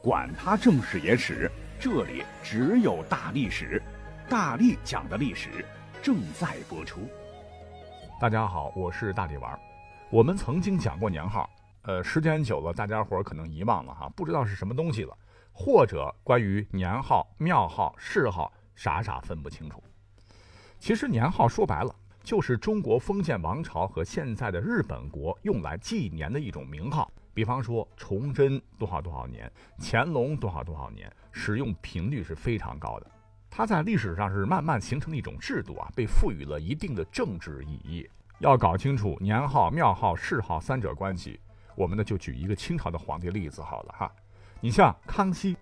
管他正史野史，这里只有大历史，大力讲的历史正在播出。大家好，我是大力丸。我们曾经讲过年号，呃，时间久了，大家伙可能遗忘了哈，不知道是什么东西了，或者关于年号、庙号、谥号，傻傻分不清楚。其实年号说白了，就是中国封建王朝和现在的日本国用来纪年的一种名号。比方说，崇祯多少多少年，乾隆多少多少年，使用频率是非常高的。它在历史上是慢慢形成的一种制度啊，被赋予了一定的政治意义。要搞清楚年号、庙号、谥号三者关系，我们呢就举一个清朝的皇帝例子好了哈。你像康熙，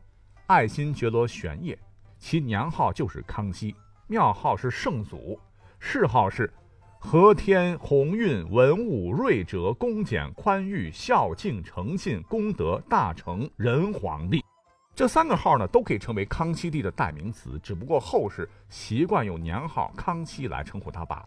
爱新觉罗玄烨，其年号就是康熙，庙号是圣祖，谥号是。和天鸿运文武睿哲恭俭宽裕孝敬诚信功德大成仁皇帝，这三个号呢都可以成为康熙帝的代名词，只不过后世习惯用年号康熙来称呼他罢了。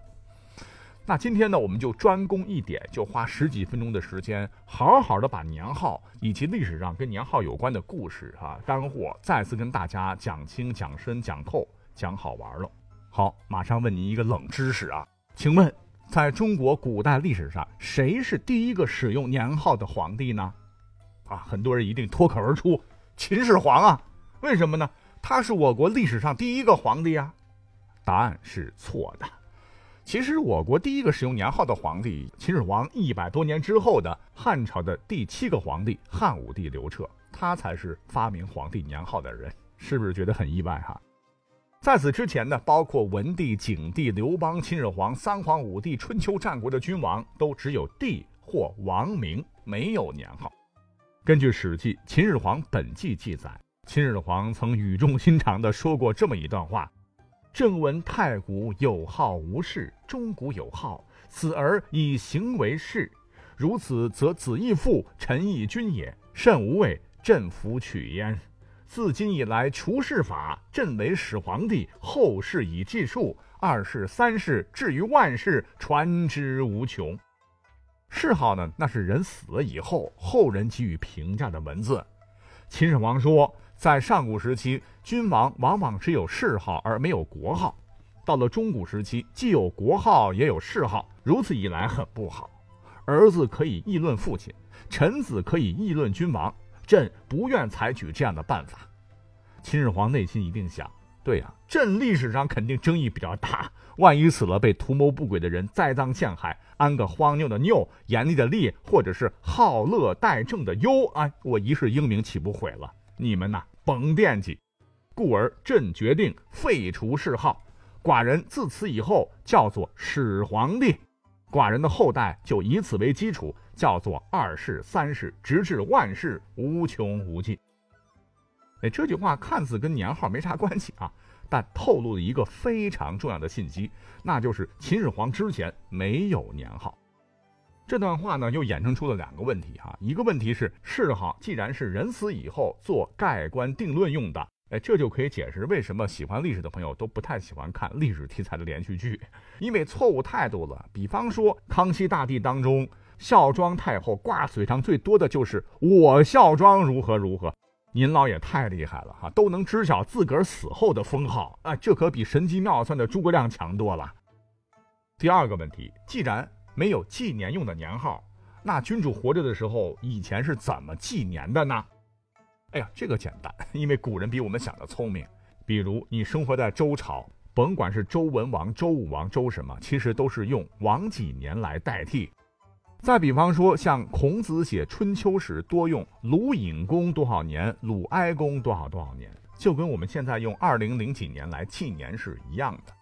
那今天呢，我们就专攻一点，就花十几分钟的时间，好好的把年号以及历史上跟年号有关的故事啊干货再次跟大家讲清、讲深、讲透、讲好玩了。好，马上问您一个冷知识啊。请问，在中国古代历史上，谁是第一个使用年号的皇帝呢？啊，很多人一定脱口而出：秦始皇啊！为什么呢？他是我国历史上第一个皇帝啊！答案是错的。其实，我国第一个使用年号的皇帝，秦始皇一百多年之后的汉朝的第七个皇帝汉武帝刘彻，他才是发明皇帝年号的人。是不是觉得很意外哈？在此之前呢，包括文帝、景帝、刘邦、秦始皇、三皇五帝、春秋战国的君王，都只有帝或王名，没有年号。根据《史记·秦始皇本纪》记载，秦始皇曾语重心长地说过这么一段话：“正闻太古有号无氏，中古有号，子而以行为氏。如此，则子亦父，臣亦君也，甚无畏，朕弗取焉。”自今以来，除世法，朕为始皇帝，后世以计数，二世、三世，至于万世，传之无穷。谥号呢？那是人死了以后，后人给予评价的文字。秦始皇说，在上古时期，君王往往只有谥号而没有国号；到了中古时期，既有国号也有谥号。如此一来，很不好。儿子可以议论父亲，臣子可以议论君王。朕不愿采取这样的办法。秦始皇内心一定想：对呀，朕历史上肯定争议比较大，万一死了被图谋不轨的人栽赃陷害，安个荒谬的拗，严厉的厉，或者是好乐待政的忧，哎，我一世英名岂不毁了？你们呐，甭惦记。故而朕决定废除谥号，寡人自此以后叫做始皇帝，寡人的后代就以此为基础。叫做二世、三世，直至万世无穷无尽。哎，这句话看似跟年号没啥关系啊，但透露了一个非常重要的信息，那就是秦始皇之前没有年号。这段话呢，又衍生出了两个问题哈。一个问题是，谥号既然是人死以后做盖棺定论用的，哎，这就可以解释为什么喜欢历史的朋友都不太喜欢看历史题材的连续剧，因为错误太多了。比方说，康熙大帝当中。孝庄太后挂嘴上最多的就是我孝庄如何如何，您老也太厉害了哈，都能知晓自个儿死后的封号啊，这可比神机妙算的诸葛亮强多了。第二个问题，既然没有纪年用的年号，那君主活着的时候以前是怎么纪年的呢？哎呀，这个简单，因为古人比我们想的聪明。比如你生活在周朝，甭管是周文王、周武王、周什么，其实都是用王几年来代替。再比方说，像孔子写《春秋》时，多用鲁隐公多少年，鲁哀公多少多少年，就跟我们现在用二零零几年来纪年是一样的。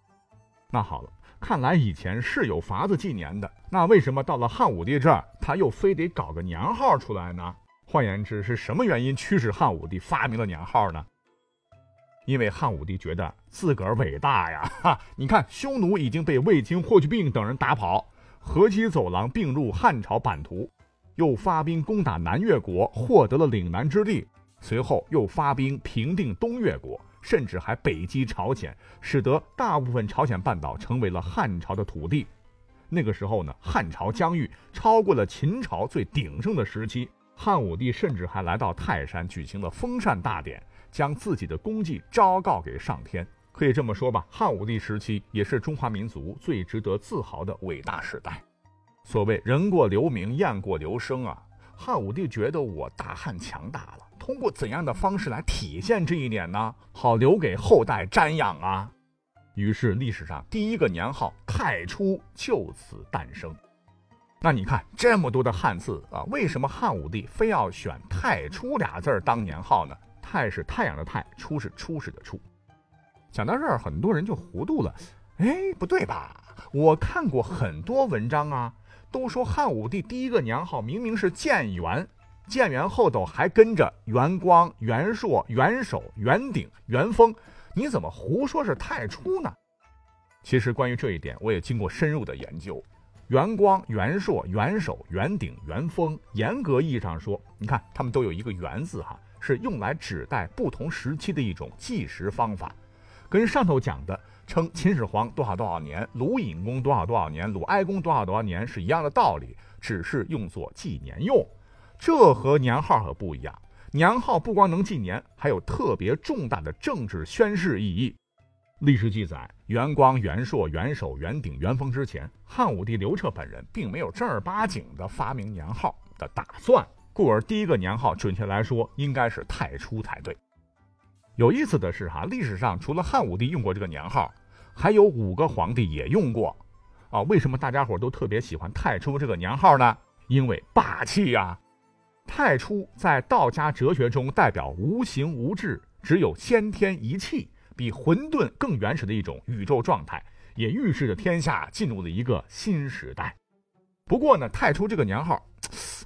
那好了，看来以前是有法子纪年的，那为什么到了汉武帝这儿，他又非得搞个年号出来呢？换言之，是什么原因驱使汉武帝发明了年号呢？因为汉武帝觉得自个儿伟大呀！哈，你看，匈奴已经被卫青、霍去病等人打跑。河西走廊并入汉朝版图，又发兵攻打南越国，获得了岭南之地。随后又发兵平定东越国，甚至还北击朝鲜，使得大部分朝鲜半岛成为了汉朝的土地。那个时候呢，汉朝疆域超过了秦朝最鼎盛的时期，汉武帝甚至还来到泰山举行了封禅大典，将自己的功绩昭告给上天。可以这么说吧，汉武帝时期也是中华民族最值得自豪的伟大时代。所谓“人过留名，雁过留声”啊，汉武帝觉得我大汉强大了，通过怎样的方式来体现这一点呢？好留给后代瞻仰啊。于是历史上第一个年号“太初”就此诞生。那你看这么多的汉字啊，为什么汉武帝非要选“太初”俩字儿当年号呢？太是太阳的太，初是初始的初。想到这儿，很多人就糊涂了。哎，不对吧？我看过很多文章啊，都说汉武帝第一个年号明明是建元，建元后头还跟着元光、元朔、元首、元鼎、元丰，你怎么胡说是太初呢？其实关于这一点，我也经过深入的研究。元光、元朔、元首、元鼎、元丰，严格意义上说，你看他们都有一个“元”字，哈，是用来指代不同时期的一种计时方法，跟上头讲的称秦始皇多少多少年，鲁隐公多少多少年，鲁哀公多少多少年是一样的道理，只是用作纪年用。这和年号可不一样，年号不光能纪年，还有特别重大的政治宣誓意义。历史记载，元光、元朔、元首、元鼎、元丰之前，汉武帝刘彻本人并没有正儿八经的发明年号的打算，故而第一个年号准确来说应该是太初才对。有意思的是，哈，历史上除了汉武帝用过这个年号，还有五个皇帝也用过。啊，为什么大家伙都特别喜欢太初这个年号呢？因为霸气呀！太初在道家哲学中代表无形无质，只有先天一气。比混沌更原始的一种宇宙状态，也预示着天下进入了一个新时代。不过呢，太初这个年号，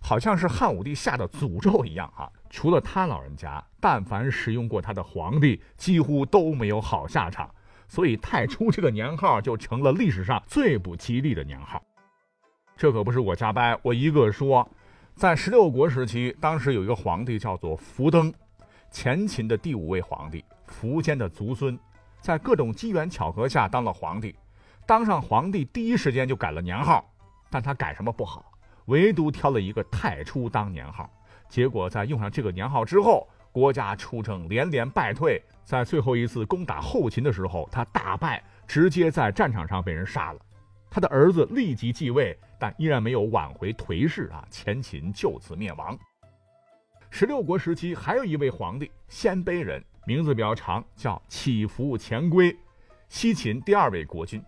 好像是汉武帝下的诅咒一样啊！除了他老人家，但凡使用过他的皇帝，几乎都没有好下场。所以太初这个年号就成了历史上最不吉利的年号。这可不是我瞎掰，我一个说，在十六国时期，当时有一个皇帝叫做苻登，前秦的第五位皇帝。苻坚的族孙，在各种机缘巧合下当了皇帝。当上皇帝第一时间就改了年号，但他改什么不好，唯独挑了一个太初当年号。结果在用上这个年号之后，国家出征连连败退。在最后一次攻打后秦的时候，他大败，直接在战场上被人杀了。他的儿子立即继位，但依然没有挽回颓势啊！前秦就此灭亡。十六国时期还有一位皇帝，鲜卑人。名字比较长，叫乞伏前归，西秦第二位国君，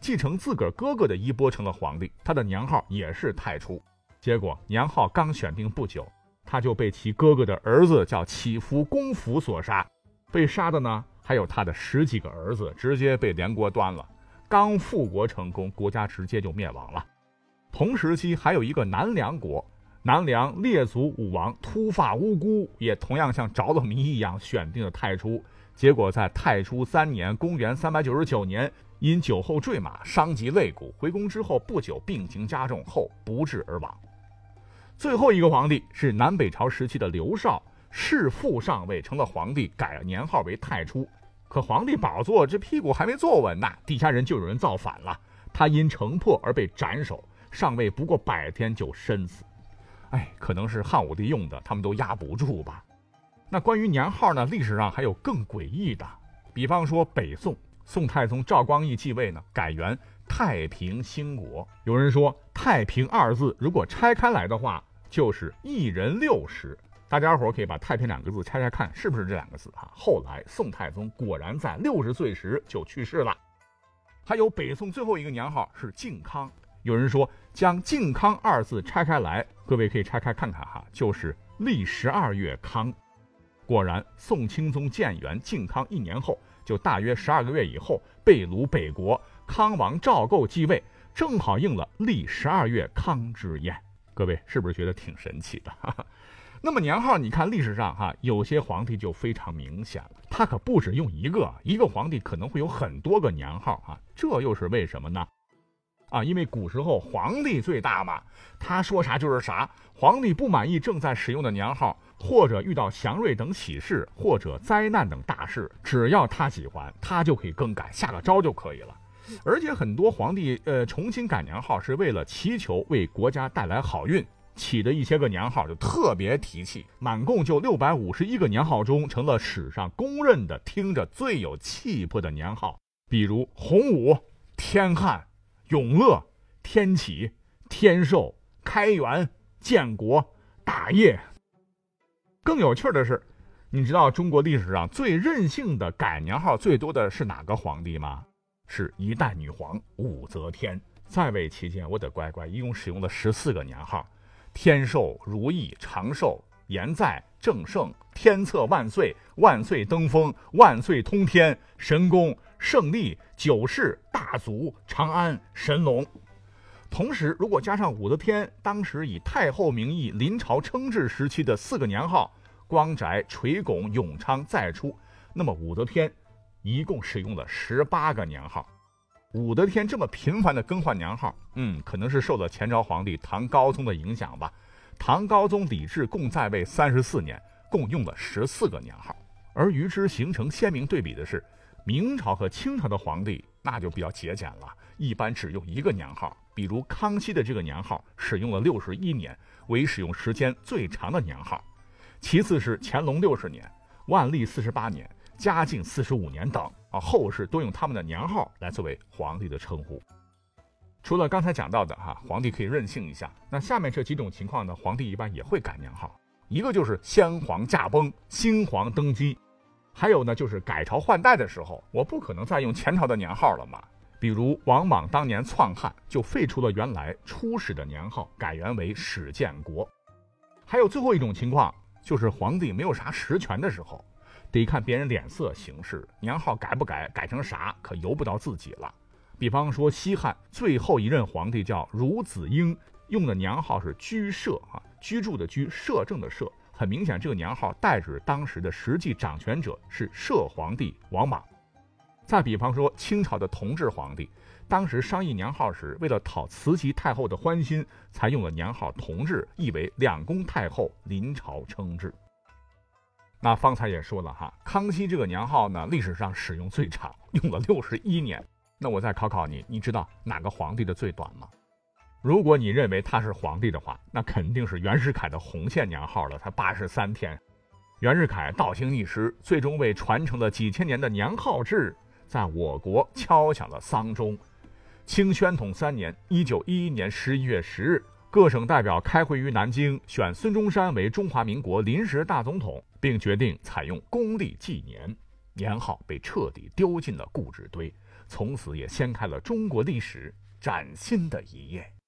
继承自个儿哥哥的衣钵成了皇帝。他的年号也是太初。结果年号刚选定不久，他就被其哥哥的儿子叫乞伏公服所杀。被杀的呢，还有他的十几个儿子，直接被连锅端了。刚复国成功，国家直接就灭亡了。同时期还有一个南梁国。南梁列祖武王秃发无辜，也同样像着了迷一样选定了太初。结果在太初三年（公元399年），因酒后坠马伤及肋骨，回宫之后不久病情加重，后不治而亡。最后一个皇帝是南北朝时期的刘绍，弑父上位，成了皇帝，改了年号为太初。可皇帝宝座这屁股还没坐稳呢，底下人就有人造反了，他因城破而被斩首，上位不过百天就身死。哎，可能是汉武帝用的，他们都压不住吧。那关于年号呢？历史上还有更诡异的，比方说北宋宋太宗赵光义继位呢，改元太平兴国。有人说“太平”二字如果拆开来的话，就是一人六十。大家伙可以把“太平”两个字拆开看，是不是这两个字啊？后来宋太宗果然在六十岁时就去世了。还有北宋最后一个年号是靖康。有人说，将“靖康”二字拆开来，各位可以拆开看看哈，就是历十二月康。果然，宋钦宗建元靖康一年后，就大约十二个月以后，被掳北国，康王赵构继位，正好应了历十二月康之宴。各位是不是觉得挺神奇的？那么年号，你看历史上哈，有些皇帝就非常明显了，他可不止用一个，一个皇帝可能会有很多个年号啊，这又是为什么呢？啊，因为古时候皇帝最大嘛，他说啥就是啥。皇帝不满意正在使用的年号，或者遇到祥瑞等喜事，或者灾难等大事，只要他喜欢，他就可以更改，下个招就可以了。而且很多皇帝呃重新改年号是为了祈求为国家带来好运，起的一些个年号就特别提气，满共就六百五十一个年号中，成了史上公认的听着最有气魄的年号。比如洪武、天汉、永乐、天启、天寿、开元、建国、大业。更有趣的是，你知道中国历史上最任性的改年号最多的是哪个皇帝吗？是一代女皇武则天。在位期间，我的乖乖，一共使用了十四个年号。天寿、如意、长寿、延在、正盛、天策万岁、万岁登封、万岁通天、神功、胜利、九世、大足、长安、神龙。同时，如果加上武则天当时以太后名义临朝称制时期的四个年号——光宅、垂拱、永昌、再出，那么武则天一共使用了十八个年号。武则天这么频繁的更换年号，嗯，可能是受了前朝皇帝唐高宗的影响吧。唐高宗李治共在位三十四年，共用了十四个年号。而与之形成鲜明对比的是，明朝和清朝的皇帝那就比较节俭了，一般只用一个年号。比如康熙的这个年号使用了六十一年，为使用时间最长的年号。其次是乾隆六十年、万历四十八年。嘉靖四十五年等啊，后世多用他们的年号来作为皇帝的称呼。除了刚才讲到的哈，皇帝可以任性一下。那下面这几种情况呢，皇帝一般也会改年号。一个就是先皇驾崩，新皇登基；还有呢，就是改朝换代的时候，我不可能再用前朝的年号了嘛。比如王莽当年篡汉，就废除了原来初始的年号，改元为始建国。还有最后一种情况，就是皇帝没有啥实权的时候。得看别人脸色行事，年号改不改，改成啥可由不到自己了。比方说西汉最后一任皇帝叫孺子婴，用的年号是居摄啊，居住的居，摄政的摄。很明显，这个年号代指当时的实际掌权者是摄皇帝王莽。再比方说清朝的同治皇帝，当时商议年号时，为了讨慈禧太后的欢心，才用了年号同治，意为两宫太后临朝称制。那方才也说了哈，康熙这个年号呢，历史上使用最长，用了六十一年。那我再考考你，你知道哪个皇帝的最短吗？如果你认为他是皇帝的话，那肯定是袁世凯的红线年号了，才八十三天。袁世凯倒行逆施，最终为传承了几千年的年号制，在我国敲响了丧钟。清宣统三年（一九一一年十一月十日）。各省代表开会于南京，选孙中山为中华民国临时大总统，并决定采用公历纪年，年号被彻底丢进了故纸堆，从此也掀开了中国历史崭新的一页。